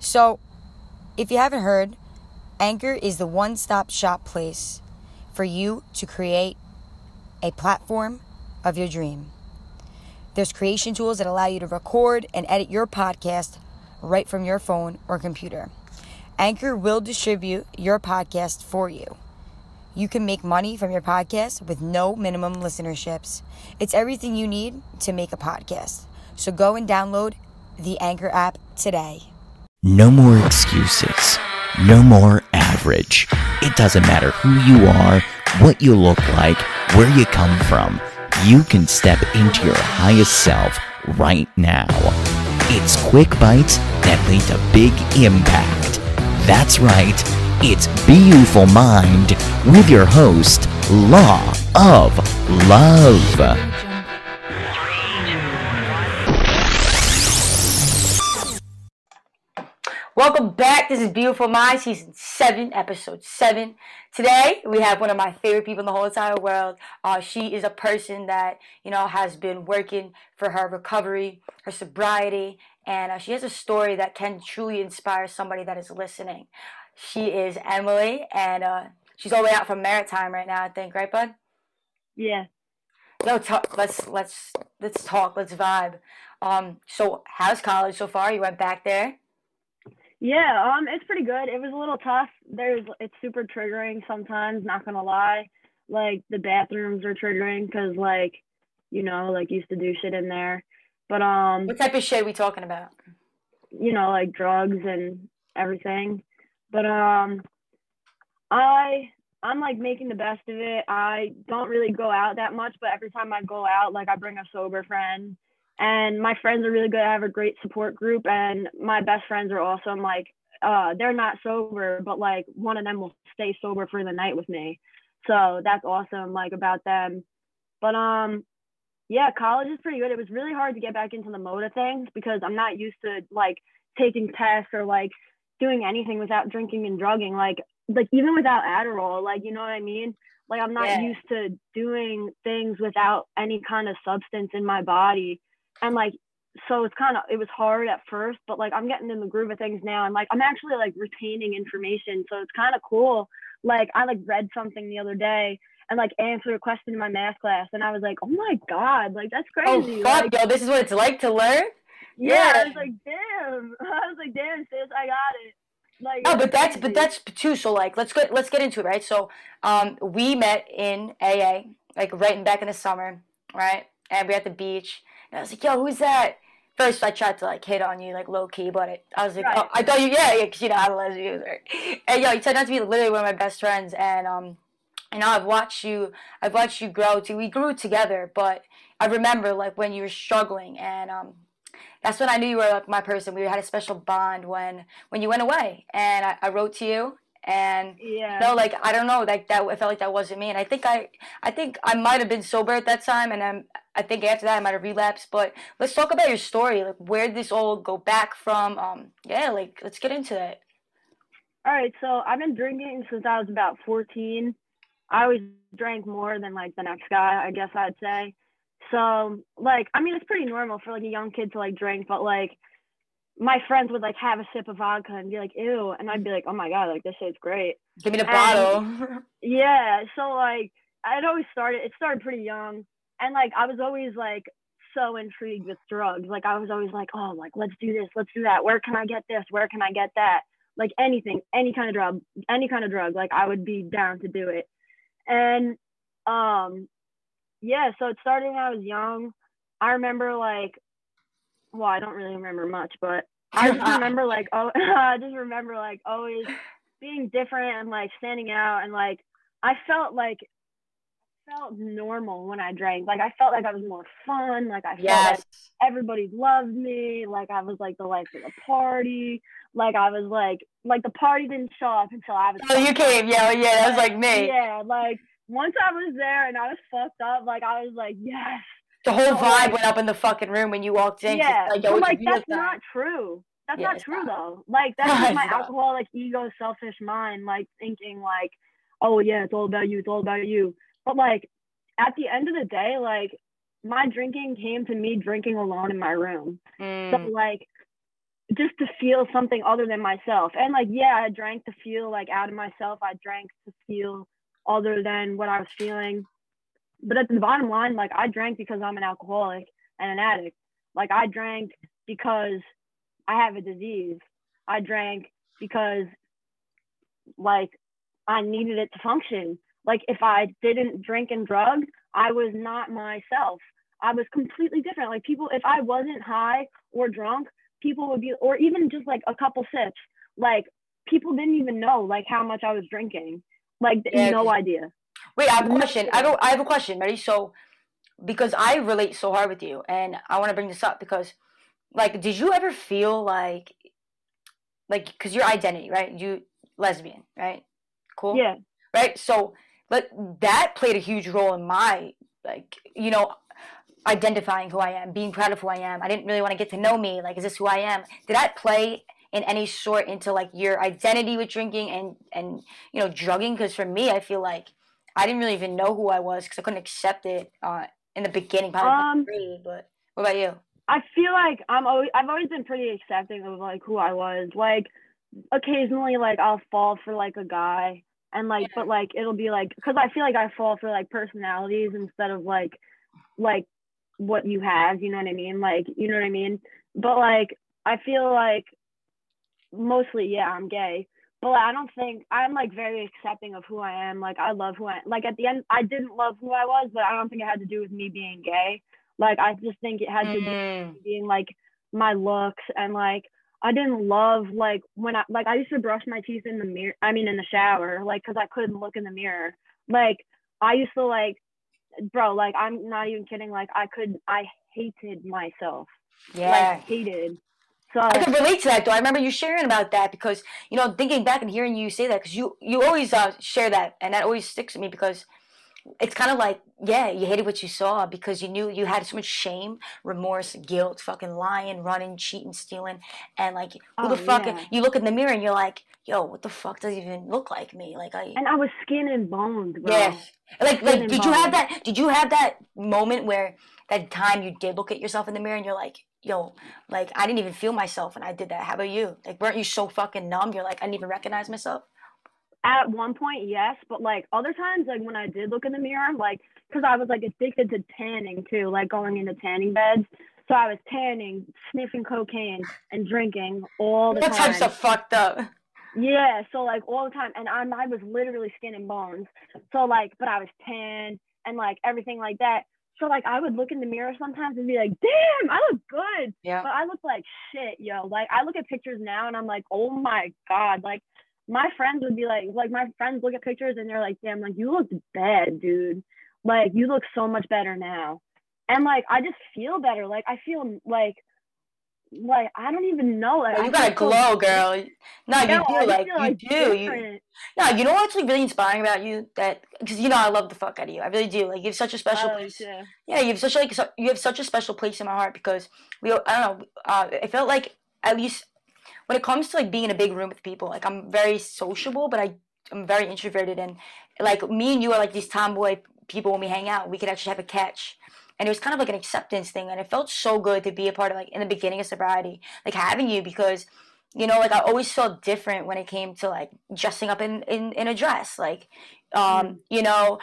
So, if you haven't heard, Anchor is the one stop shop place for you to create a platform of your dream. There's creation tools that allow you to record and edit your podcast right from your phone or computer. Anchor will distribute your podcast for you. You can make money from your podcast with no minimum listenerships. It's everything you need to make a podcast. So go and download the Anchor app today. No more excuses. No more average. It doesn't matter who you are, what you look like, where you come from. You can step into your highest self right now. It's quick bites that lead to big impact. That's right. It's BeYouFullMind with your host, Law of Love. Welcome back. This is BeYouFullMind, season seven, episode seven. Today we have one of my favorite people in the whole entire world. Uh, she is a person that you know has been working for her recovery, her sobriety, and uh, she has a story that can truly inspire somebody that is listening. She is Emily, and uh, she's all the way out from Maritime right now. I think, right, bud? Yeah. No, talk, let's let's let's talk. Let's vibe. Um, so how's college so far? You went back there. Yeah, um, it's pretty good. It was a little tough. There's, it's super triggering sometimes. Not gonna lie, like the bathrooms are triggering because, like, you know, like used to do shit in there. But um, What type of shit are we talking about? you know, like drugs and everything. But um, I I'm like making the best of it. I don't really go out that much, but every time I go out, like I bring a sober friend. And my friends are really good. I have a great support group, and my best friends are awesome. Like, uh, they're not sober, but like one of them will stay sober for the night with me. So that's awesome, like about them. But um, yeah, college is pretty good. It was really hard to get back into the mode of things because I'm not used to like taking tests or like doing anything without drinking and drugging. Like like even without Adderall, like you know what I mean? Like I'm not Yeah. used to doing things without any kind of substance in my body. And like so it's kind of it was hard at first, but like I'm getting in the groove of things now and like I'm actually like retaining information. So it's kind of cool. Like I like read something the other day and like answered a question in my math class and I was like, "Oh my god, like that's crazy Oh crazy." fuck, like, yo, this is what it's like to learn. yeah, Yeah. I was like, damn. I was like, damn, sis, I got it. Like, No, but that's but that's too. So like, let's get let's get into it, right? So, um, we met in AA, like right back in the summer, right? And we at the beach, and I was like, "Yo, who's that?" First, I tried to like hit on you, like low key, but it, I was like, Right. oh, "I thought you, yeah, yeah, 'cause you know how lesbians are." And yo, you turned out to be literally one of my best friends, and um, you know, I've watched you, I've watched you grow too. We grew together, but I remember like when you were struggling, and um, that's when I knew you were like my person. We had a special bond when when you went away, and I, I wrote to you, and yeah. no, like I don't know, like that. I felt like that wasn't me, and I think I, I think I might have been sober at that time, and then I think after that I might have relapsed. But let's talk about your story, like where did this all go back from? Um, yeah, like let's get into it. All right, so I've been drinking since I was about 14. I always drank more than like the next guy, I guess I'd say. So, like, I mean, it's pretty normal for like a young kid to like drink, but like my friends would like have a sip of vodka and be like, ew. And I'd be like, oh my God, like this shit's great. Give me the And- bottle. Yeah, so like I'd always started it started pretty young and like I was always like so intrigued with drugs. Like I was always like, oh like let's do this, let's do that. Where can I get this? Where can I get that? Like anything, any kind of drug, any kind of drug, like I would be down to do it. And um yeah, so it started when I was young. I remember like well, I don't really remember much, but I just remember like oh I just remember like always being different and like standing out and like I felt like felt normal when I drank. Like I felt like I was more fun. Like I felt like everybody loved me. Like I was like the life of the party. Like I was like like the party didn't show up until I was. Oh, you came. Yeah, yeah, that was like me. Yeah, like once I was there and I was fucked up, like I was like, yes. The whole So, vibe like- went up in the fucking room when you walked in. Yeah, yo, but like that's time. not true. That's Yeah, not true not. though. Like that's just my not. alcoholic ego, selfish mind, like thinking like, oh yeah, it's all about you, it's all about you. But like at the end of the day, like my drinking came to me drinking alone in my room. So Mm, like just to feel something other than myself. And like, yeah, I drank to feel like out of myself. I drank to feel other than what I was feeling. But at the bottom line, like I drank because I'm an alcoholic and an addict. Like I drank because I have a disease. I drank because like I needed it to function. Like if I didn't drink and drug, I was not myself. I was completely different. Like people, if I wasn't high or drunk, people would be, or even just like a couple sips, like people didn't even know like how much I was drinking. Like yeah, no idea. Wait, I have a question. I don't. I have a question, Mary. So, because I relate so hard with you, and I want to bring this up because, like, did you ever feel like, like, because your identity, right? You lesbian, right? Cool. Yeah. Right. So, but that played a huge role in my like, you know, identifying who I am, being proud of who I am. I didn't really want to get to know me. Like, is this who I am? Did that play in any sort into like your identity with drinking and and you know drugging? Because for me, I feel like I didn't really even know who I was because I couldn't accept it uh, in the beginning. Probably um, but what about you? I feel like I'm always I've always been pretty accepting of like who I was. Like occasionally, like I'll fall for like a guy and like yeah. but like it'll be like because I feel like I fall for like personalities instead of like like what you have, you know what I mean? Like, you know what I mean? But like, I feel like mostly, yeah, I'm gay. But I don't think I'm like very accepting of who I am. Like, I love who I like. At the end, I didn't love who I was, but I don't think it had to do with me being gay. Like, I just think it had to mm. do with mm. being like my looks and like I didn't love like when I like I used to brush my teeth in the mirror. I mean, in the shower, like because I couldn't look in the mirror. Like I used to like bro, like I'm not even kidding. Like I could, I hated myself. Yeah. Like hated. So I can relate to that though. I remember you sharing about that because you know, thinking back and hearing you say that because you you always uh, share that and that always sticks with me because it's kind of like yeah you hated what you saw because you knew you had so much shame remorse guilt fucking lying running cheating stealing and like who oh, the fuck yeah. you look in the mirror and you're like yo what the fuck does even look like me like i and i was skin and bones bro. yeah like skin like did you have that did you have that moment where that time you did look at yourself in the mirror and you're like yo like i didn't even feel myself when i did that. How about you? Like weren't you so fucking numb you're like i didn't even recognize myself? At one point yes but like other times like when i did look in the mirror like because i was like addicted to tanning too like going into tanning beds. So i was tanning sniffing cocaine and drinking all the that time. so fucked up. Yeah so like all the time and I, I was literally skin and bones. So like but i was tan and like everything like that so like I would look in the mirror sometimes and be like, damn, I look good. Yeah. But I look like shit, yo. Like I look at pictures now and I'm like, oh my God. Like my friends would be like, like my friends look at pictures and they're like, damn, like you look bad, dude. Like you look so much better now. And like I just feel better. Like I feel like like I don't even know. Like, you got a glow, girl. No, you do. Like you like do. You, no, you know what's like really inspiring about you? That because you know I love the fuck out of you. I really do. Like you have such a special oh, place. Yeah. yeah, you have such like so, you have such a special place in my heart because we. I don't know. Uh, it felt like at least when it comes to like being in a big room with people, like I'm very sociable, but I I'm very introverted and like me and you are like these tomboy people when we hang out. We could actually have a catch. And it was kind of like an acceptance thing, and it felt so good to be a part of like in the beginning of sobriety, like having you because you know like i always felt different when it came to like dressing up in in, in a dress like um mm. you know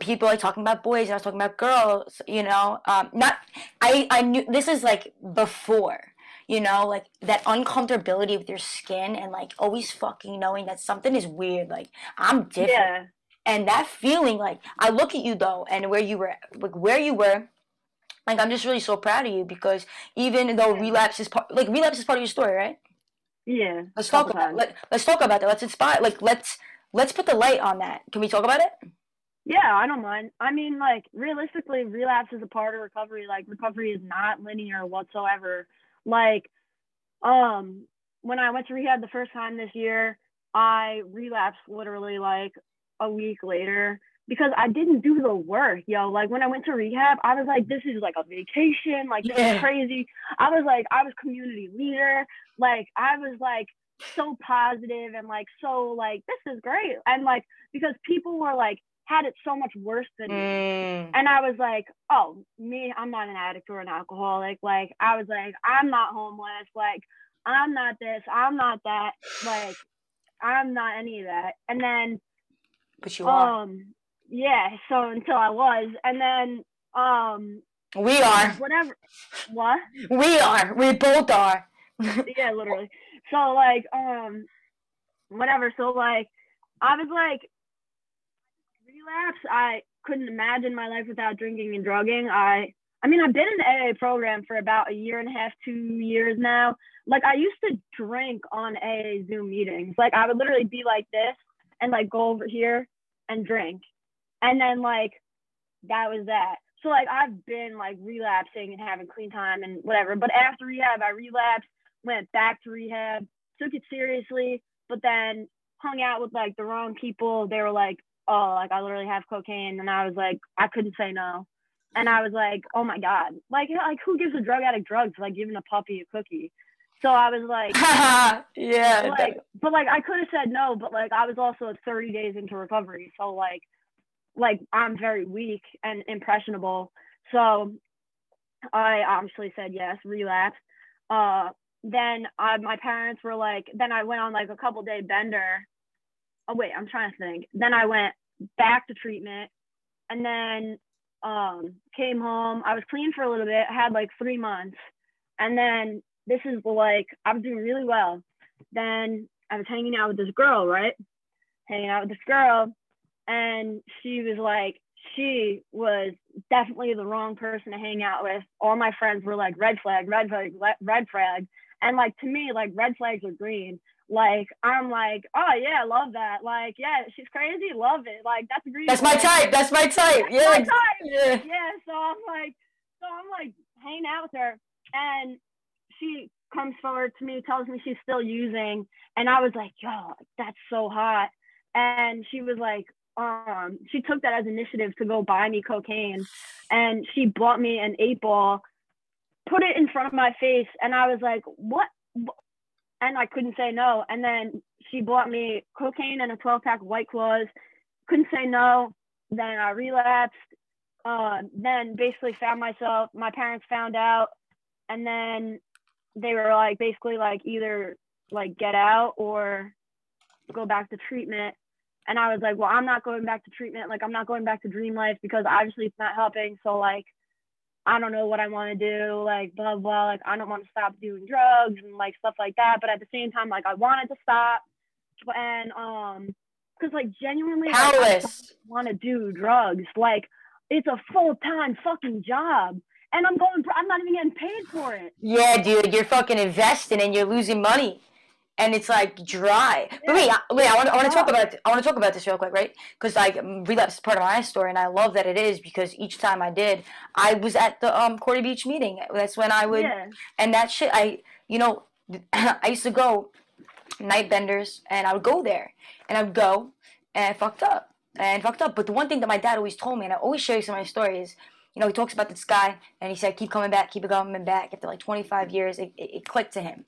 people like talking about boys and i was talking about girls you know um not i i knew this is like before you know, like that uncomfortability with your skin and like always fucking knowing that something is weird. Like I'm different. Yeah. And that feeling, like I look at you though, and where you were, like where you were, like I'm just really so proud of you because even though relapse is part, like relapse is part of your story, right? Yeah. Let's talk about let, let's talk about that. Let's inspire. Like let's let's put the light on that. Can we talk about it? Yeah, I don't mind. I mean, like realistically, relapse is a part of recovery. Like recovery is not linear whatsoever. Like, um, when I went to rehab the first time this year, I relapsed literally like a week later because I didn't do the work, yo. Like when I went to rehab, I was like, this is like a vacation, like this yeah. is crazy. I was like, I was community leader, like I was like so positive and like so like this is great. And like because people were like had it so much worse than me. Mm. And I was like, oh, me, I'm not an addict or an alcoholic. Like, I was like, I'm not homeless. Like, I'm not this, I'm not that, like I'm not any of that. And then But you are. Um yeah, so until I was. And then um We are. Whatever what? We are. We both are. yeah, literally. So like um whatever. So like I was like relapse. I couldn't imagine my life without drinking and drugging. I I mean, I've been in the AA program for about a year and a half, two years now. Like I used to drink on AA Zoom meetings. Like I would literally be like this and like go over here and drink. And then like that was that. So like I've been like relapsing and having clean time and whatever. But after rehab, I relapsed, went back to rehab, took it seriously, but then hung out with like the wrong people. They were like, oh, like I literally have cocaine. And I was like, I couldn't say no. And I was like, oh my God, like, like who gives a drug addict drugs? Like giving a puppy a cookie. So I was like, yeah, like, but like I could have said no, but like I was also 30 days into recovery. So like, like I'm very weak and impressionable. So I obviously said yes, relapse. Uh, then I, my parents were like, then I went on like a couple day bender. Oh wait, I'm trying to think. Then I went back to treatment, and then um, came home. I was clean for a little bit. had like three months, and then this is like I was doing really well. Then I was hanging out with this girl, right? Hanging out with this girl, and she was like, she was definitely the wrong person to hang out with. All my friends were like, red flag, red flag, red flag. And like to me, like red flags are green. Like I'm like, oh yeah, I love that. Like yeah, she's crazy, love it. Like that's green. That's my type. That's my type. That's yeah. My type. Yeah. Yeah. So I'm like, so I'm like hanging out with her, and she comes forward to me, tells me she's still using, and I was like, yo, that's so hot. And she was like, um, she took that as initiative to go buy me cocaine, and she bought me an eight ball put it in front of my face and I was like, what? And I couldn't say no. And then she bought me cocaine and a 12 pack White Claws. Couldn't say no. Then I relapsed. Uh, then basically found myself, my parents found out. And then they were like, basically, like, either like get out or go back to treatment. And I was like, well, I'm not going back to treatment. Like, I'm not going back to dream life because obviously it's not helping. So, like, I don't know what I want to do, like blah blah. Like I don't want to stop doing drugs and like stuff like that. But at the same time, like I wanted to stop, and um, because like genuinely, like, I want to do drugs. Like it's a full time fucking job, and I'm going. I'm not even getting paid for it. Yeah, dude, you're fucking investing and you're losing money and it's like dry. Yeah. But wait, wait, I want, I want to talk about I want to talk about this real quick, right? Because like relapse is part of my story, and I love that it is because each time I did, I was at the um Cordy Beach meeting. That's when I would, yeah. and that shit, I you know, I used to go night benders, and I would go there, and I would go, and I fucked up, and fucked up. But the one thing that my dad always told me, and I always share some of my stories. You know, he talks about this guy, and he said, "Keep coming back, keep coming back." After like 25 years, it, it, it clicked to him.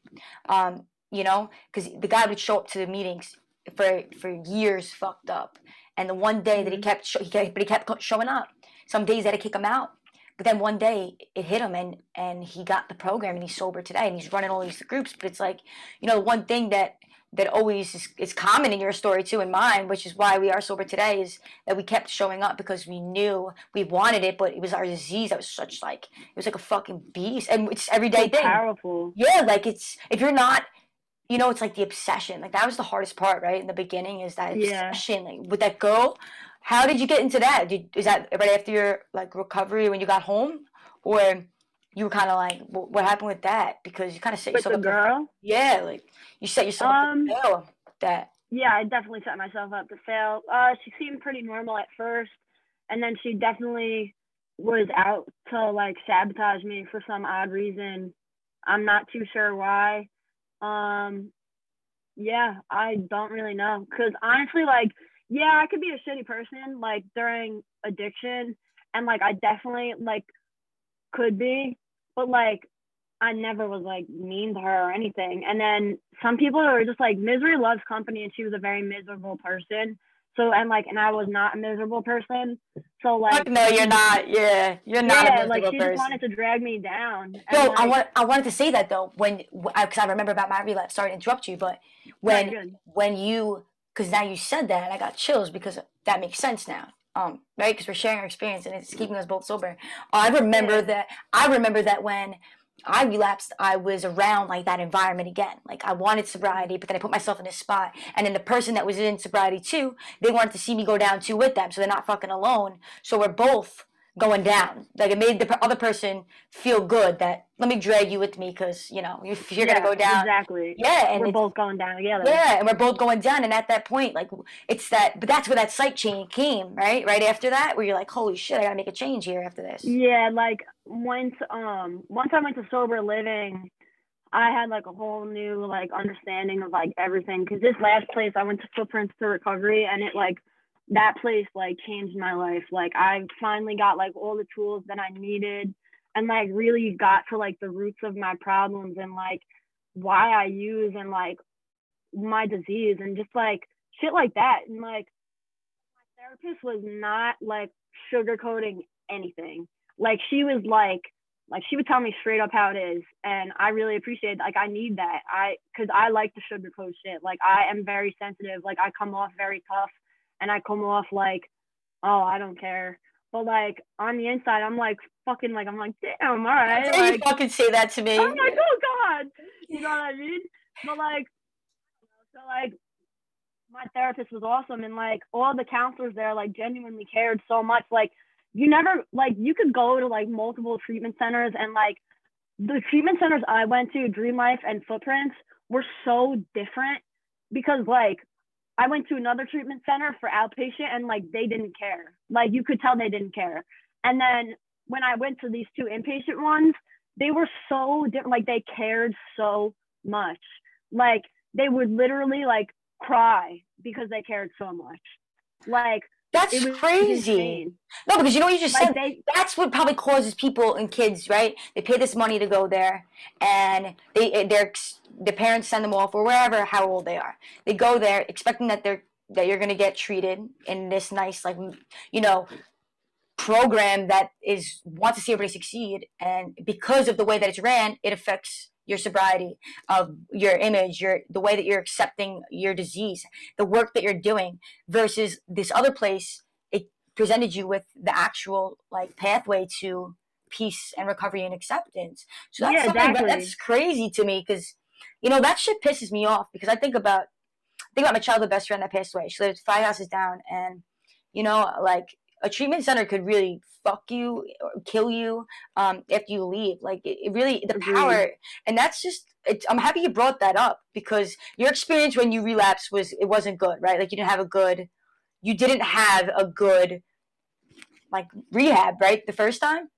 Um, you know, because the guy would show up to the meetings for for years, fucked up, and the one day that he mm-hmm. kept, he kept but he kept showing up. Some days they had to kick him out, but then one day it hit him, and and he got the program, and he's sober today, and he's running all these groups. But it's like, you know, the one thing that that always is, is common in your story too and mine which is why we are sober today is that we kept showing up because we knew we wanted it but it was our disease that was such like it was like a fucking beast and it's everyday so thing powerful yeah like it's if you're not you know, it's like the obsession. Like that was the hardest part, right? In the beginning, is that obsession. Yeah. Like with that girl, how did you get into that? Did, is that right after your like recovery when you got home, or you were kind of like, what, what, happened with that? Because you kind of set with yourself the up. girl. yeah, like you set yourself um, up to fail. That. Yeah, I definitely set myself up to fail. Uh, she seemed pretty normal at first, and then she definitely was out to like sabotage me for some odd reason. I'm not too sure why. Um, yeah, I don't really know. Cause honestly, like, yeah, I could be a shitty person like during addiction, and like I definitely like could be, but like I never was like mean to her or anything. And then some people are just like misery loves company, and she was a very miserable person. So and like and I was not a miserable person. So like no, you're not. Yeah, you're not. Yeah, like she person. just wanted to drag me down. No, like, I want I wanted to say that though when because I, I, remember about my relapse. Sorry to interrupt you, but when when you because now you said that and I got chills because that makes sense now. Um, right? Because we're sharing our experience and it's keeping us both sober. I remember yeah. that. I remember that when I relapsed, I was around like that environment again. Like I wanted sobriety, but then I put myself in a spot. And then the person that was in sobriety too, they wanted to see me go down too with them. So they're not fucking alone. So we're both going down. Like it made the other person feel good that let me drag you with me because you know if you're yeah, gonna go down exactly. Yeah, and we're both going down together. Yeah, and we're both going down. And at that point, like it's that, but that's where that psychic change came, right? Right after that, where you're like, holy shit, I gotta make a change here after this. Yeah, like once um once I went to sober living. I had like a whole new like understanding of like everything because this last place I went to Footprints to Recovery and it like that place like changed my life. Like I finally got like all the tools that I needed and like really got to like the roots of my problems and like why I use and like my disease and just like shit like that. And like my therapist was not like sugarcoating anything. Like she was like like she would tell me straight up how it is and i really appreciate like i need that i because i like to sugarcoat shit like i am very sensitive like i come off very tough and I come off like, oh, I don't care. But like on the inside, I'm like fucking like I'm like, damn, all right. Like, you fucking say that to me. I'm like, oh god, you know what I mean? But like, so like, my therapist was awesome, and like all the counselors there like genuinely cared so much. Like, you never like you could go to like multiple treatment centers, and like the treatment centers I went to, Dream Life and Footprints, were so different because like I went to another treatment center for outpatient and like they didn't care. Like you could tell they didn't care. And then when I went to these two inpatient ones, they were so different. Like they cared so much. Like they would literally like cry because they cared so much. Like that's crazy. No, because you know what you just like said. They, that's what probably causes people and kids, right? They pay this money to go there, and they eh, they're the parents send them off or wherever how old they are. They go there expecting that they're that you're gonna get treated in this nice like you know program that is wants to see everybody succeed, and because of the way that it's ran, it affects your sobriety, of your image, your the way that you're accepting your disease, the work that you're doing, versus this other place. It presented you with the actual like pathway to peace and recovery and acceptance. So that's yeah, exactly. that's crazy to me because you know that shit pisses me off because I think about think about my childhood best friend that passed away. She lived five houses down, and you know like a treatment center could really fuck you or kill you um, after you leave. Like it, it really the power, and that's just. I'm happy you brought that up because your experience when you relapsed was it wasn't good, right? Like you didn't have a good, you didn't have a good, like rehab, right? The first time.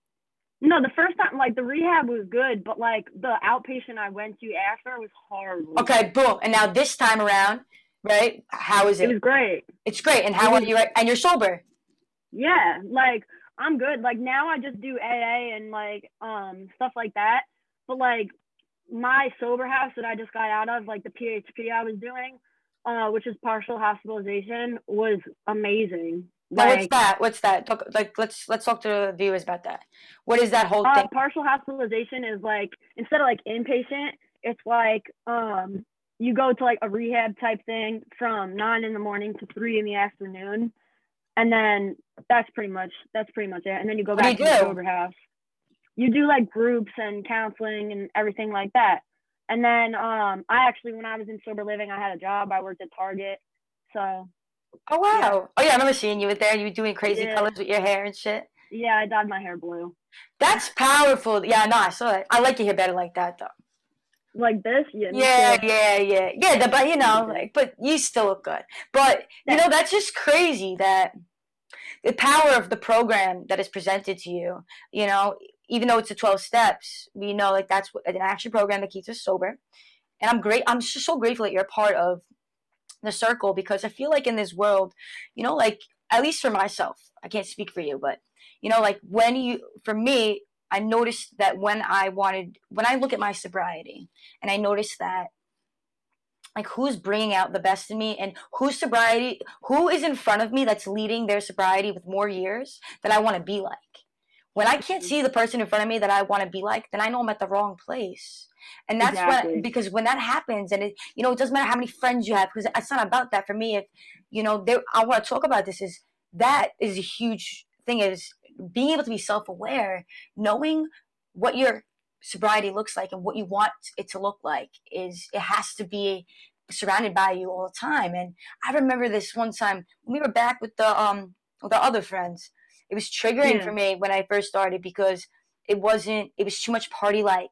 No, the first time, like the rehab was good, but like the outpatient I went to after was horrible. Okay, boom. And now this time around, right? How is it? It was great. It's great. And how was, are you? And you're sober. Yeah, like I'm good. Like now I just do AA and like um stuff like that. But like my sober house that I just got out of, like the PHP I was doing, uh, which is partial hospitalization, was amazing. Like, what's that? What's that? Talk, like let's let's talk to the viewers about that. What is that whole uh, thing? Partial hospitalization is like instead of like inpatient, it's like um you go to like a rehab type thing from nine in the morning to three in the afternoon and then that's pretty much that's pretty much it. And then you go back to the sober house. You do like groups and counseling and everything like that. And then um, I actually, when I was in sober living, I had a job. I worked at Target. So. Oh wow! Yeah. Oh yeah, I remember seeing you with there. You were doing crazy yeah. colors with your hair and shit. Yeah, I dyed my hair blue. That's powerful. Yeah, no, I saw it. I like your hair better like that though like this. Yeah, yeah, yeah, yeah, yeah. The, but you know, like, but you still look good. But you know, that's just crazy that the power of the program that is presented to you. You know, even though it's a twelve steps, we know like that's an action program that keeps us sober. And I'm great. I'm just so grateful that you're a part of the circle because I feel like in this world, you know, like at least for myself, I can't speak for you, but you know, like when you, for me, I noticed that when I wanted, when I look at my sobriety and I noticed that like who's bringing out the best in me and whose sobriety who is in front of me that's leading their sobriety with more years that i want to be like when i can't see the person in front of me that i want to be like then i know i'm at the wrong place and that's exactly. when because when that happens and it you know it doesn't matter how many friends you have because it's not about that for me if you know there i want to talk about this is that is a huge thing is being able to be self-aware knowing what your sobriety looks like and what you want it to look like is it has to be surrounded by you all the time. And I remember this one time when we were back with the um with our other friends. It was triggering yeah. for me when I first started because it wasn't it was too much party like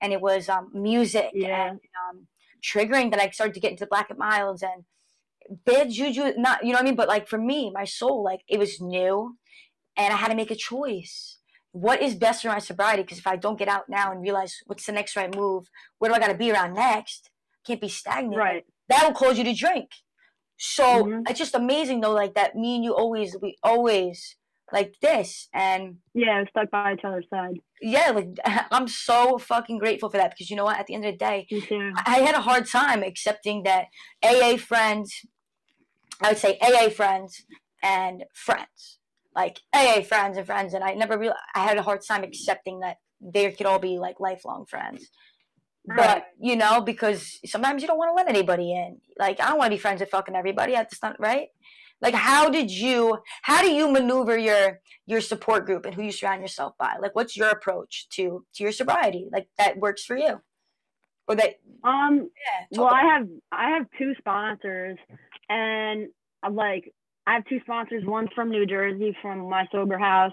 and it was um music yeah. and um triggering that I started to get into Black and Milds and bad juju not you know what I mean but like for me my soul like it was new and I had to make a choice what is best for my sobriety? Because if I don't get out now and realize what's the next right move, where do I got to be around next? Can't be stagnant. Right. That will cause you to drink. So mm-hmm. it's just amazing though, like that. Me and you always, we always like this, and yeah, stuck by each other's side. Yeah, like I'm so fucking grateful for that because you know what? At the end of the day, I had a hard time accepting that AA friends. I would say AA friends and friends like AA friends and friends, and I never really I had a hard time accepting that they could all be like lifelong friends. Right. But you know, because sometimes you don't want to let anybody in. Like I don't want to be friends with fucking everybody. That's not right. Like how did you how do you maneuver your your support group and who you surround yourself by? Like what's your approach to to your sobriety? Like that works for you. Or that um yeah, well I have I have two sponsors and I'm like I have two sponsors. One from New Jersey, from my sober house,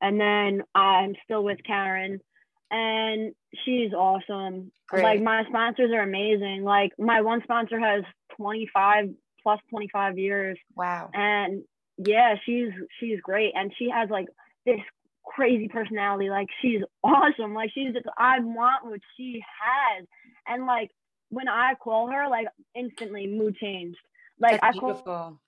and then I'm still with Karen, and she's awesome. Great. Like my sponsors are amazing. Like my one sponsor has 25 plus 25 years. Wow. And yeah, she's she's great, and she has like this crazy personality. Like she's awesome. Like she's just I want what she has, and like when I call her, like instantly mood changed. Like That's I beautiful. call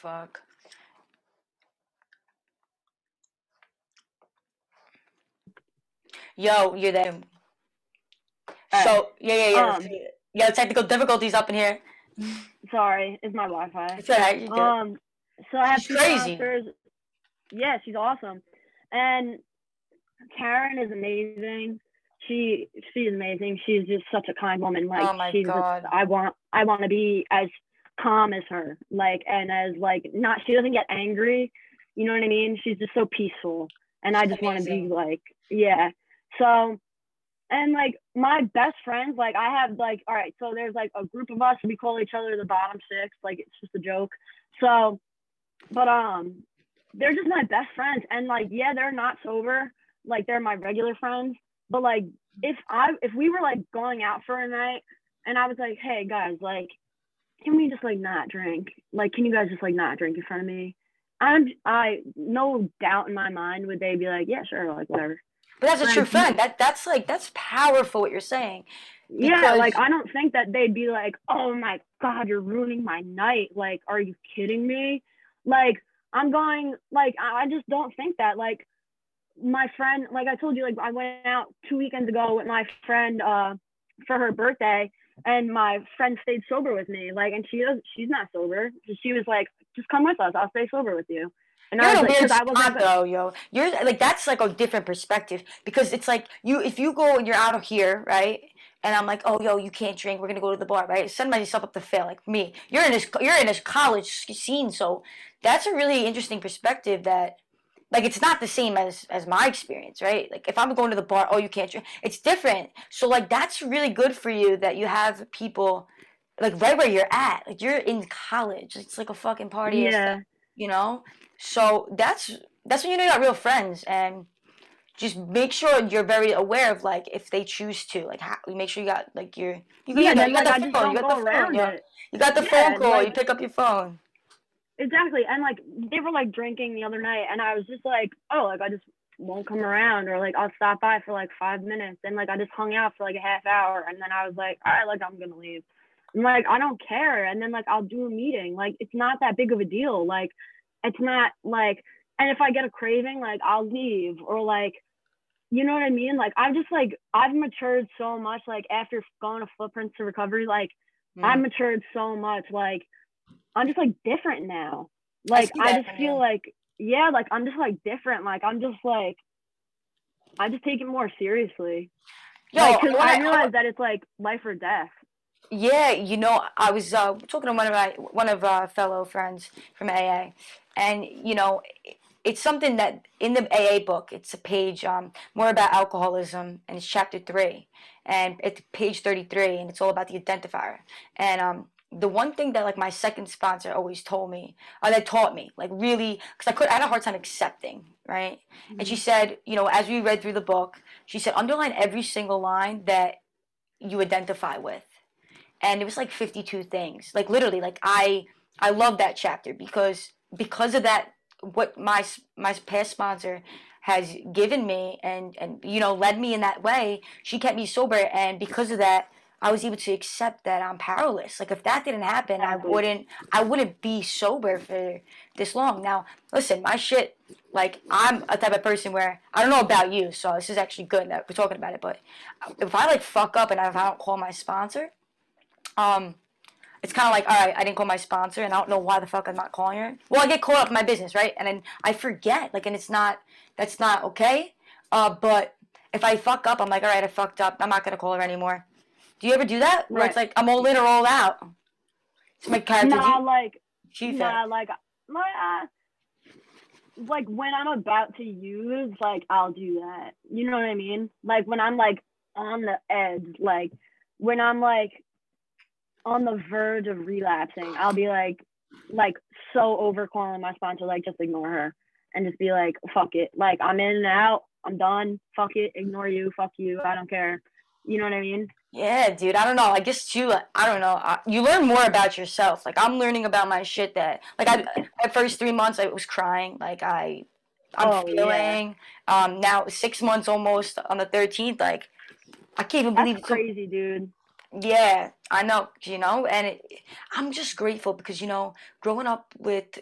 fuck. Yo, you're there. Right. So yeah, yeah, yeah. Um, yeah, technical difficulties up in here. Sorry, it's my Wi-Fi. It's alright. Um, so I have she's crazy. Yeah, she's awesome, and Karen is amazing. She she's amazing. She's just such a kind woman. Like oh my she's God. Just, I want I want to be as calm as her like and as like not she doesn't get angry you know what i mean? She's just so peaceful and i just want to be like yeah. So and like my best friends like i have like all right so there's like a group of us we call each other the bottom six like it's just a joke. So but um they're just my best friends and like yeah they're not sober like they're my regular friends but like if i if we were like going out for a night and i was like hey guys like can we just like not drink? Like, can you guys just like not drink in front of me? I'm I no doubt in my mind would they be like, yeah, sure, like whatever. But that's a like, true friend. That that's like that's powerful what you're saying. Yeah, like I don't think that they'd be like, oh my god, you're ruining my night. Like, are you kidding me? Like, I'm going like I just don't think that. Like my friend, like I told you, like I went out two weekends ago with my friend uh for her birthday and my friend stayed sober with me like and she does she's not sober she was like just come with us i'll stay sober with you and You're I was like, weird spot, though, yo. You're like that's like a different perspective because it's like you if you go and you're out of here, right? And I'm like, oh, yo, you can't drink. We're gonna go to the bar, right? Send myself up to fail, like me. You're in this, you're in this college scene, so that's a really interesting perspective that like it's not the same as as my experience right? Like if i'm going to the bar oh you can't drink. It's different. So like that's really good for you that you have people like right where you're at. Like you're in college. It's like a fucking party yeah. you know? So that's that's when you know you got real friends and just make sure you're very aware of like if they choose to like how, make sure you got like your you, yeah, you, got, like, the phone you got the phone you, you got the phone call like, you pick up your phone Exactly. And like they were like drinking the other night and I was just like, oh, like I just won't come around or like I'll stop by for like five minutes and like I just hung out for like a half hour and then I was like, all right, like I'm gonna leave. I'm like, I don't care. And then like I'll do a meeting. Like it's not that big of a deal. Like it's not like and if I get a craving, like I'll leave or like you know what I mean? Like I've just like I've matured so much like after going to footprints to recovery, like mm. I've matured so much. Like I'm just like different now. Like I, I just feel you. like yeah, like I'm just like different. Like I'm just like I just take it more seriously. Yo, like, cause I, I realize that it's like life or death. Yeah, you know, I was uh, talking to one of my one of our fellow friends from AA, and you know, it's something that in the AA book, it's a page um, more about alcoholism, and it's chapter three, and it's page thirty three, and it's all about the identifier. And um, the one thing that like my second sponsor always told me, or that taught me, like really, because I could, I had a hard time accepting, right? Mm-hmm. And she mm-hmm. said, you know, as we read through the book, she said underline every single line that you identify with and it was like 52 things like literally like i i love that chapter because because of that what my my past sponsor has given me and and you know led me in that way she kept me sober and because of that I was able to accept that I'm powerless. Like if that didn't happen, I wouldn't I wouldn't be sober for this long. Now, listen, my shit like I'm a type of person where I don't know about you, so this is actually good that we're talking about it, but if I like fuck up and if I don't call my sponsor, um, it's kind of like, all right, I didn't call my sponsor, and I don't know why the fuck I'm not calling her. Well, I get caught up in my business, right? And then I forget, like, and it's not, that's not okay. Uh, but if I fuck up, I'm like, all right, I fucked up. I'm not gonna call her anymore. Do you ever do that? Where right. it's like I'm all in or all out. It's my character. Nah, you, like, nah, like, my, uh, like when I'm about to use, like, I'll do that. You know what I mean? Like when I'm like on the edge, like when I'm like on the verge of relapsing, I'll be like, like so over calling my sponsor, like just ignore her and just be like, fuck it. Like I'm in and out. I'm done. Fuck it. Ignore you. Fuck you. I don't care. You know what I mean? Yeah, dude. I don't know. I guess too. I don't know. I, you learn more about yourself. Like I'm learning about my shit that, like, I at first three months I was crying. Like I, I'm oh, feeling. Yeah. Um, now six months almost on the 13th. Like I can't even believe That's it's crazy, so, dude. Yeah, I know, you know, and it, I'm just grateful because, you know, growing up with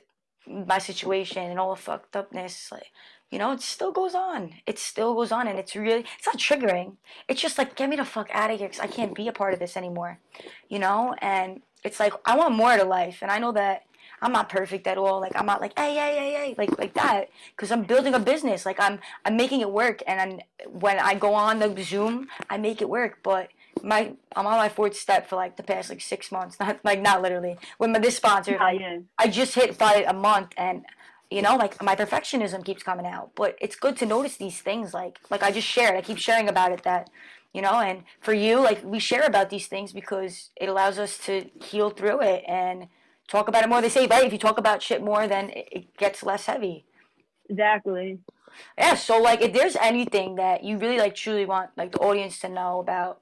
my situation and all the fucked upness, like, you know, it still goes on. It still goes on, and it's really, it's not triggering. It's just like, get me the fuck out of here because I can't be a part of this anymore, you know? And it's like, I want more to life, and I know that I'm not perfect at all. Like I'm not like hey hey hey hey like like that because I'm building a business. Like I'm I'm making it work, and I'm, when I go on the Zoom, I make it work. But my I'm on my fourth step for like the past like six months. Not like not literally. With my this sponsor, oh, yeah. I just hit five a month, and you know like my perfectionism keeps coming out. But it's good to notice these things. Like like I just shared. I keep sharing about it that you know. And for you, like we share about these things because it allows us to heal through it and talk about it more. They say right if you talk about shit more, then it gets less heavy. Exactly. Yeah, so like if there's anything that you really like truly want like the audience to know about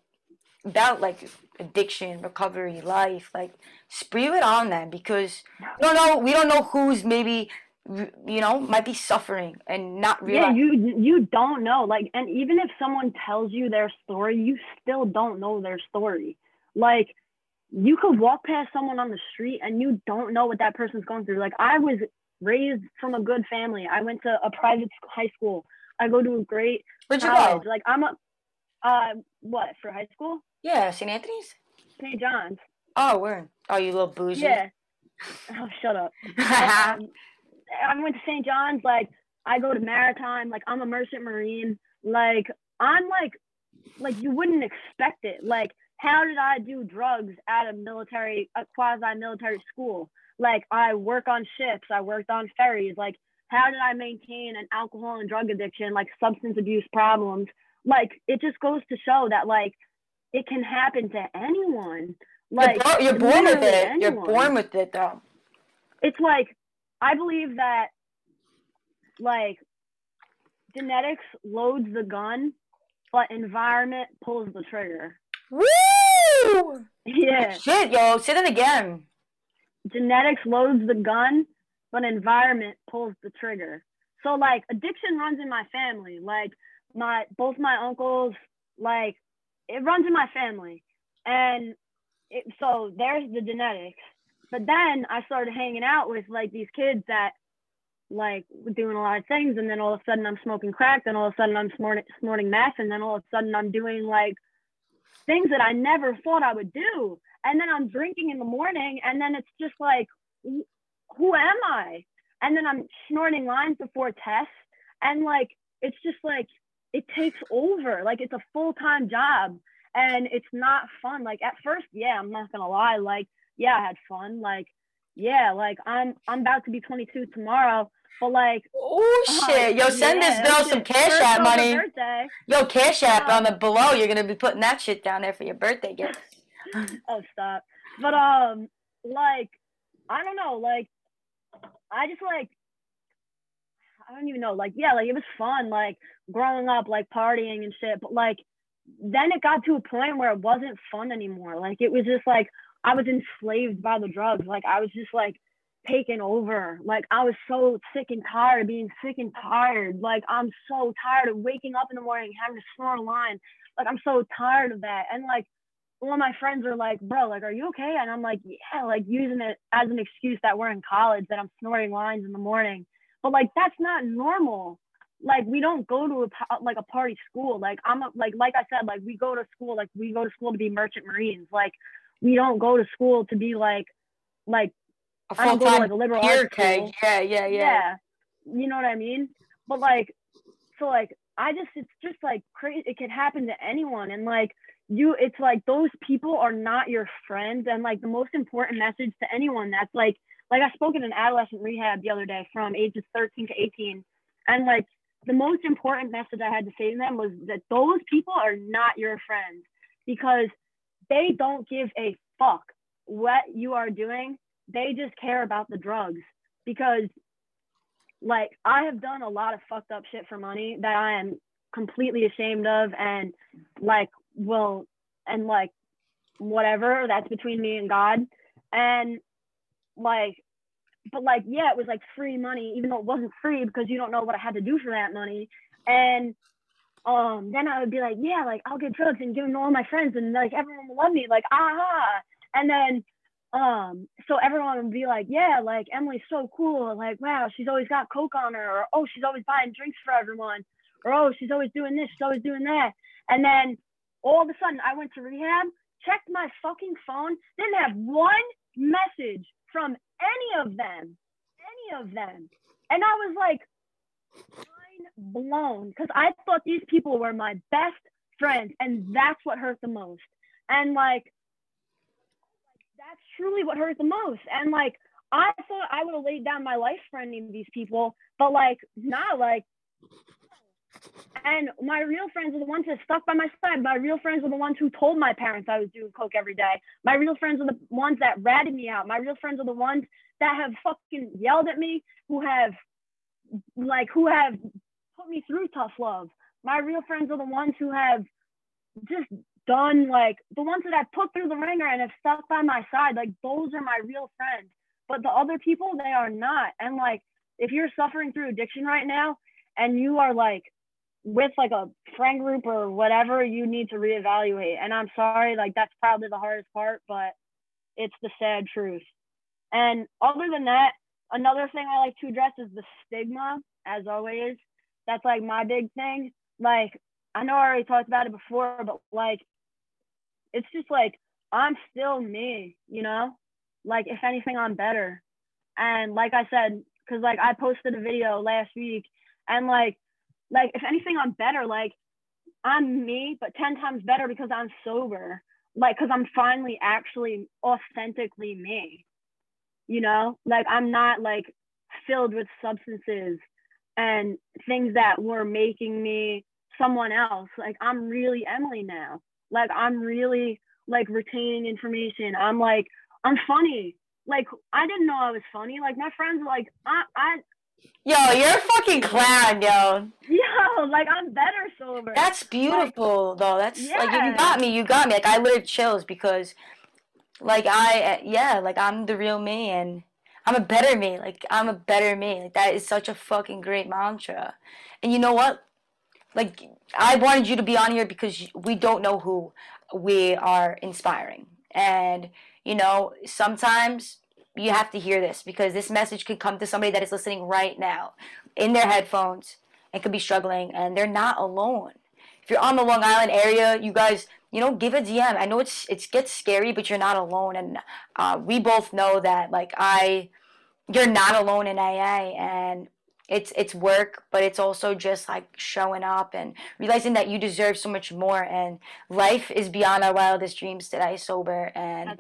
about like addiction, recovery, life, like spew it on them because we don't know we don't know who's maybe you know might be suffering and not realize. Yeah, you you don't know. Like, and even if someone tells you their story, you still don't know their story. Like, you could walk past someone on the street and you don't know what that person's going through. Like, I was raised from a good family. I went to a private high school. I go to a great Where'd college. Like, I'm a uh, what for high school? Yeah, St. Anthony's? St. John's. Oh, where? Oh, you little bougie. Yeah. Oh, shut up. um, I went to St. John's. Like, I go to Maritime. Like, I'm a merchant marine. Like, I'm like, like you wouldn't expect it. Like, how did I do drugs at a military, a quasi-military school? Like, I work on ships. I worked on ferries. Like, how did I maintain an alcohol and drug addiction, like substance abuse problems? Like, it just goes to show that, like, it can happen to anyone. Like you're, you're born with it. Anyone. You're born with it, though. It's like I believe that like genetics loads the gun, but environment pulls the trigger. Woo! Yeah. Shit, yo, say that again. Genetics loads the gun, but environment pulls the trigger. So like addiction runs in my family. Like my both my uncles, like it runs in my family, and it, so there's the genetics. But then I started hanging out with like these kids that like were doing a lot of things and then all of a sudden I'm smoking crack, then all of a sudden I'm snorting snorting meth and then all of a sudden I'm doing like things that I never thought I would do. And then I'm drinking in the morning and then it's just like who am I? And then I'm snorting lines before tests and like it's just like it takes over. Like it's a full-time job and it's not fun. Like at first, yeah, I'm not gonna lie, like, yeah, I had fun. Like yeah, like I'm I'm about to be 22 tomorrow, but like oh shit, yo, send yeah, this girl some cash app money. Birthday. Yo, cash app on the below. You're gonna be putting that shit down there for your birthday gift. oh stop. But um, like I don't know, like I just like I don't even know, like yeah, like it was fun, like growing up, like partying and shit. But like then it got to a point where it wasn't fun anymore. Like it was just like I was enslaved by the drugs. Like I was just like taken over. Like I was so sick and tired of being sick and tired. Like I'm so tired of waking up in the morning having to snort a line. Like I'm so tired of that. And like all of my friends are like, bro, like, are you okay? And I'm like, yeah, like using it as an excuse that we're in college, that I'm snorting lines in the morning. But like that's not normal. Like we don't go to a like a party school. Like I'm a, like like I said, like we go to school. Like we go to school to be merchant marines. Like we don't go to school to be like like a I don't go to like a liberal arts school. Yeah, yeah, yeah. Yeah. You know what I mean? But like so like I just it's just like crazy it could happen to anyone and like you it's like those people are not your friends and like the most important message to anyone that's like like I spoke in an adolescent rehab the other day from ages 13 to 18 and like the most important message I had to say to them was that those people are not your friends because they don't give a fuck what you are doing. They just care about the drugs because like I have done a lot of fucked up shit for money that I am completely ashamed of and like will and like whatever that's between me and God and like but like yeah it was like free money even though it wasn't free because you don't know what I had to do for that money. And um, then I would be like, yeah, like I'll get drugs and give them to all my friends and like everyone will love me, like aha. And then um, so everyone would be like, yeah, like Emily's so cool, like wow, she's always got coke on her, or oh, she's always buying drinks for everyone, or oh, she's always doing this, she's always doing that. And then all of a sudden, I went to rehab, checked my fucking phone, didn't have one message from any of them, any of them, and I was like mind blown because I thought these people were my best friends, and that's what hurt the most. And like, that's truly what hurt the most. And like, I thought I would have laid down my life for any of these people, but like, not like. And my real friends are the ones that stuck by my side. My real friends are the ones who told my parents I was doing coke every day. My real friends are the ones that ratted me out. My real friends are the ones that have fucking yelled at me, who have like who have put me through tough love. My real friends are the ones who have just done like the ones that I've put through the ringer and have stuck by my side. Like those are my real friends. But the other people, they are not. And like if you're suffering through addiction right now and you are like with like a friend group or whatever, you need to reevaluate. And I'm sorry, like that's probably the hardest part, but it's the sad truth. And other than that, another thing I like to address is the stigma, as always. That's like my big thing. Like, I know I already talked about it before, but like, it's just like, I'm still me, you know? Like, if anything, I'm better. And like I said, because like I posted a video last week and like, like, if anything, I'm better. Like, I'm me, but 10 times better because I'm sober. Like, because I'm finally actually authentically me, you know? Like, I'm not like filled with substances and things that were making me someone else. Like I'm really Emily now. Like I'm really like retaining information. I'm like I'm funny. Like I didn't know I was funny. Like my friends were like I I Yo, you're a fucking clown, yo. Yo, like I'm better sober. That's beautiful, like, though. That's yeah. like you got me. You got me. Like I literally chills because, like I yeah, like I'm the real me, and I'm a better me. Like I'm a better me. Like that is such a fucking great mantra. And you know what? Like I wanted you to be on here because we don't know who we are inspiring. And you know, sometimes you have to hear this because this message could come to somebody that is listening right now in their headphones and could be struggling and they're not alone. If you're on the Long Island area, you guys, you know, give a DM. I know it's it gets scary, but you're not alone. And uh, we both know that, like I, you're not alone in AA, and it's it's work, but it's also just like showing up and realizing that you deserve so much more. And life is beyond our wildest dreams today, sober, and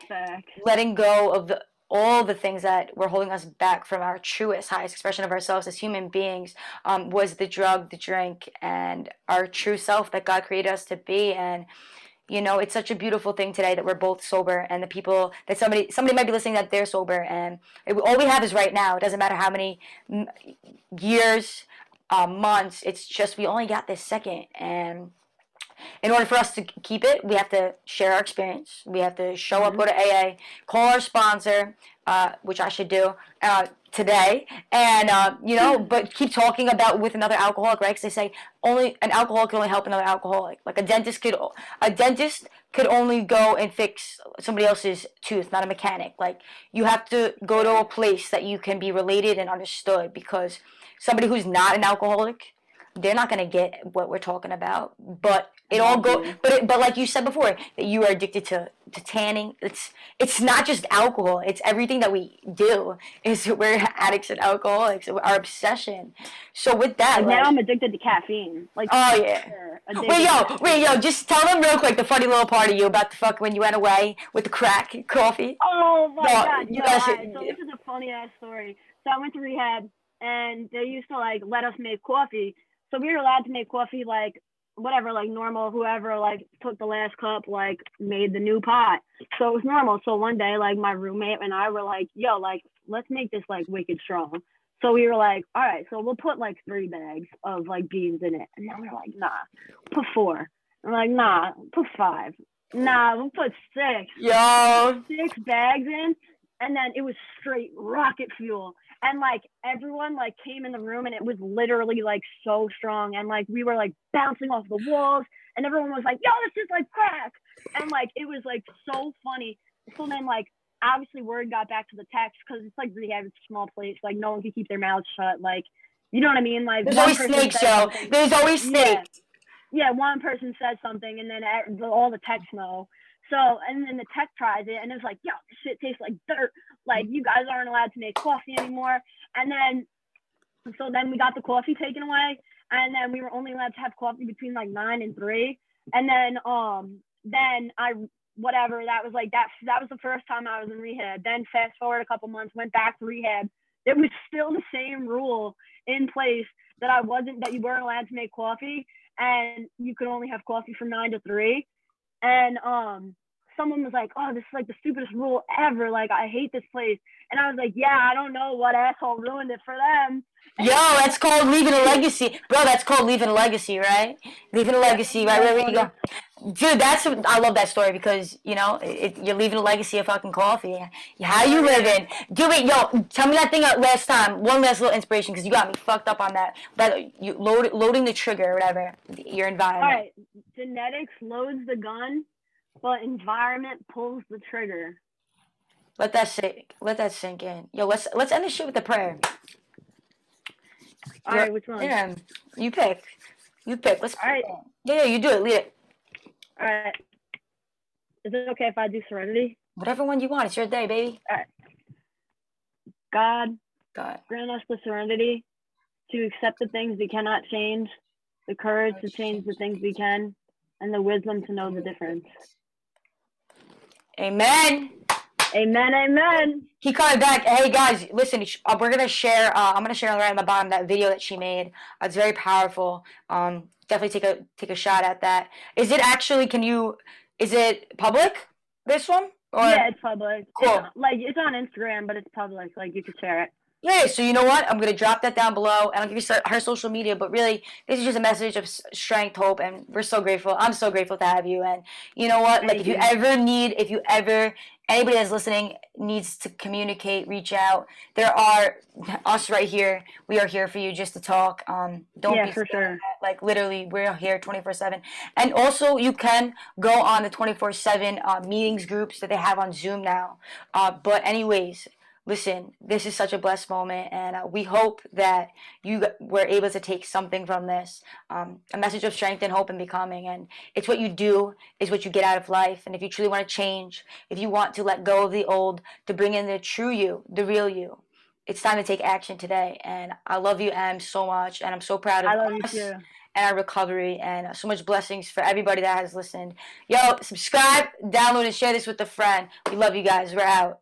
letting go of the all the things that were holding us back from our truest, highest expression of ourselves as human beings um, was the drug, the drink, and our true self that God created us to be. And you know, it's such a beautiful thing today that we're both sober, and the people that somebody somebody might be listening that they're sober, and it, all we have is right now. It doesn't matter how many years, uh, months. It's just we only got this second, and in order for us to keep it, we have to share our experience. We have to show up, mm-hmm. go to AA, call our sponsor, uh, which I should do uh, today, and uh, you know, but keep talking about with another alcoholic, right? Because they say only an alcoholic can only help another alcoholic. Like a dentist could, a dentist could only go and fix somebody else's tooth, not a mechanic. Like you have to go to a place that you can be related and understood because somebody who's not an alcoholic they're not going to get what we're talking about but it all go mm-hmm. but it, but like you said before that you are addicted to, to tanning. It's it's not just alcohol it's everything that we do is we're addicts and alcoholics our obsession. So with that like, like, now i'm addicted to caffeine. Like oh yeah. wait yo wait yo just tell them real quick the funny little part of you about the fuck when you went away with the crack coffee. Oh my no, god you guys, right. so this is a funny ass story. So i went to rehab and they used to like let us make coffee so we were allowed to make coffee like whatever, like normal, whoever like took the last cup, like made the new pot. So it was normal. So one day, like my roommate and I were like, yo, like, let's make this like wicked strong. So we were like, all right, so we'll put like three bags of like beans in it. And then we are like, nah, put four. And we're like, nah, put five. Nah, we'll put six. Yo. Six bags in. And then it was straight rocket fuel and like everyone like came in the room and it was literally like so strong. And like we were like bouncing off the walls and everyone was like yo this is like crack. And like it was like so funny. So then like obviously word got back to the text because it's like rehab it's a small place like no one can keep their mouths shut. Like you know what i mean? Like there's always snakes joe there's always snakes. Yeah. yeah one person says something and then all the texts know. So, and then the tech tries it and it's like, yo, this shit tastes like dirt. Like, you guys aren't allowed to make coffee anymore. And then, so then we got the coffee taken away. And then we were only allowed to have coffee between like nine and three. And then, um, then I, whatever, that was like, that, that was the first time I was in rehab. Then fast forward a couple months, went back to rehab. It was still the same rule in place that I wasn't, that you weren't allowed to make coffee and you could only have coffee from nine to three and um someone was like, "Oh, this is like the stupidest rule ever. Like, I hate this place." And I was like, "Yeah, I don't know what asshole ruined it for them." Yo, that's called leaving a legacy, bro. That's called leaving a legacy, right? Leaving a legacy, right wherever you go. Dude, that's I love that story because you know it, you're leaving a legacy of fucking coffee. How you living? Do it, yo. Tell me that thing last time. One last little inspiration because you got me fucked up on that. That you load, loading the trigger or whatever. Your environment. All right, genetics loads the gun, but environment pulls the trigger. Let that sink. Let that sink in. Yo, let's let's end this shit with a prayer. All right, which one? Yeah, you pick. You pick. Let's. All right. Yeah, yeah, you do it. Lead it. All right. Is it okay if I do Serenity? Whatever one you want. It's your day, baby. All right. God. God. Grant us the serenity to accept the things we cannot change, the courage to change the things we can, and the wisdom to know the difference. Amen. Amen. Amen. He coming back. Hey guys, listen. Uh, we're gonna share. Uh, I'm gonna share right on the bottom that video that she made. Uh, it's very powerful. Um, definitely take a take a shot at that. Is it actually? Can you? Is it public? This one? Or? Yeah, it's public. Cool. It's, like it's on Instagram, but it's public. Like you can share it. Yeah, so you know what? I'm going to drop that down below and I'll give you her social media. But really, this is just a message of strength, hope, and we're so grateful. I'm so grateful to have you. And you know what? Like, if you, you ever need, if you ever, anybody that's listening needs to communicate, reach out. There are us right here. We are here for you just to talk. Um, don't yeah, be for sure. Like, literally, we're here 24 7. And also, you can go on the 24 7 uh, meetings groups that they have on Zoom now. Uh, but, anyways, listen, this is such a blessed moment, and uh, we hope that you were able to take something from this um, a message of strength and hope and becoming. And it's what you do, is what you get out of life. And if you truly want to change, if you want to let go of the old, to bring in the true you, the real you, it's time to take action today. And I love you, Em, so much, and I'm so proud of I love us. You too and our recovery and so much blessings for everybody that has listened. Yo, subscribe, download, and share this with a friend. We love you guys. We're out.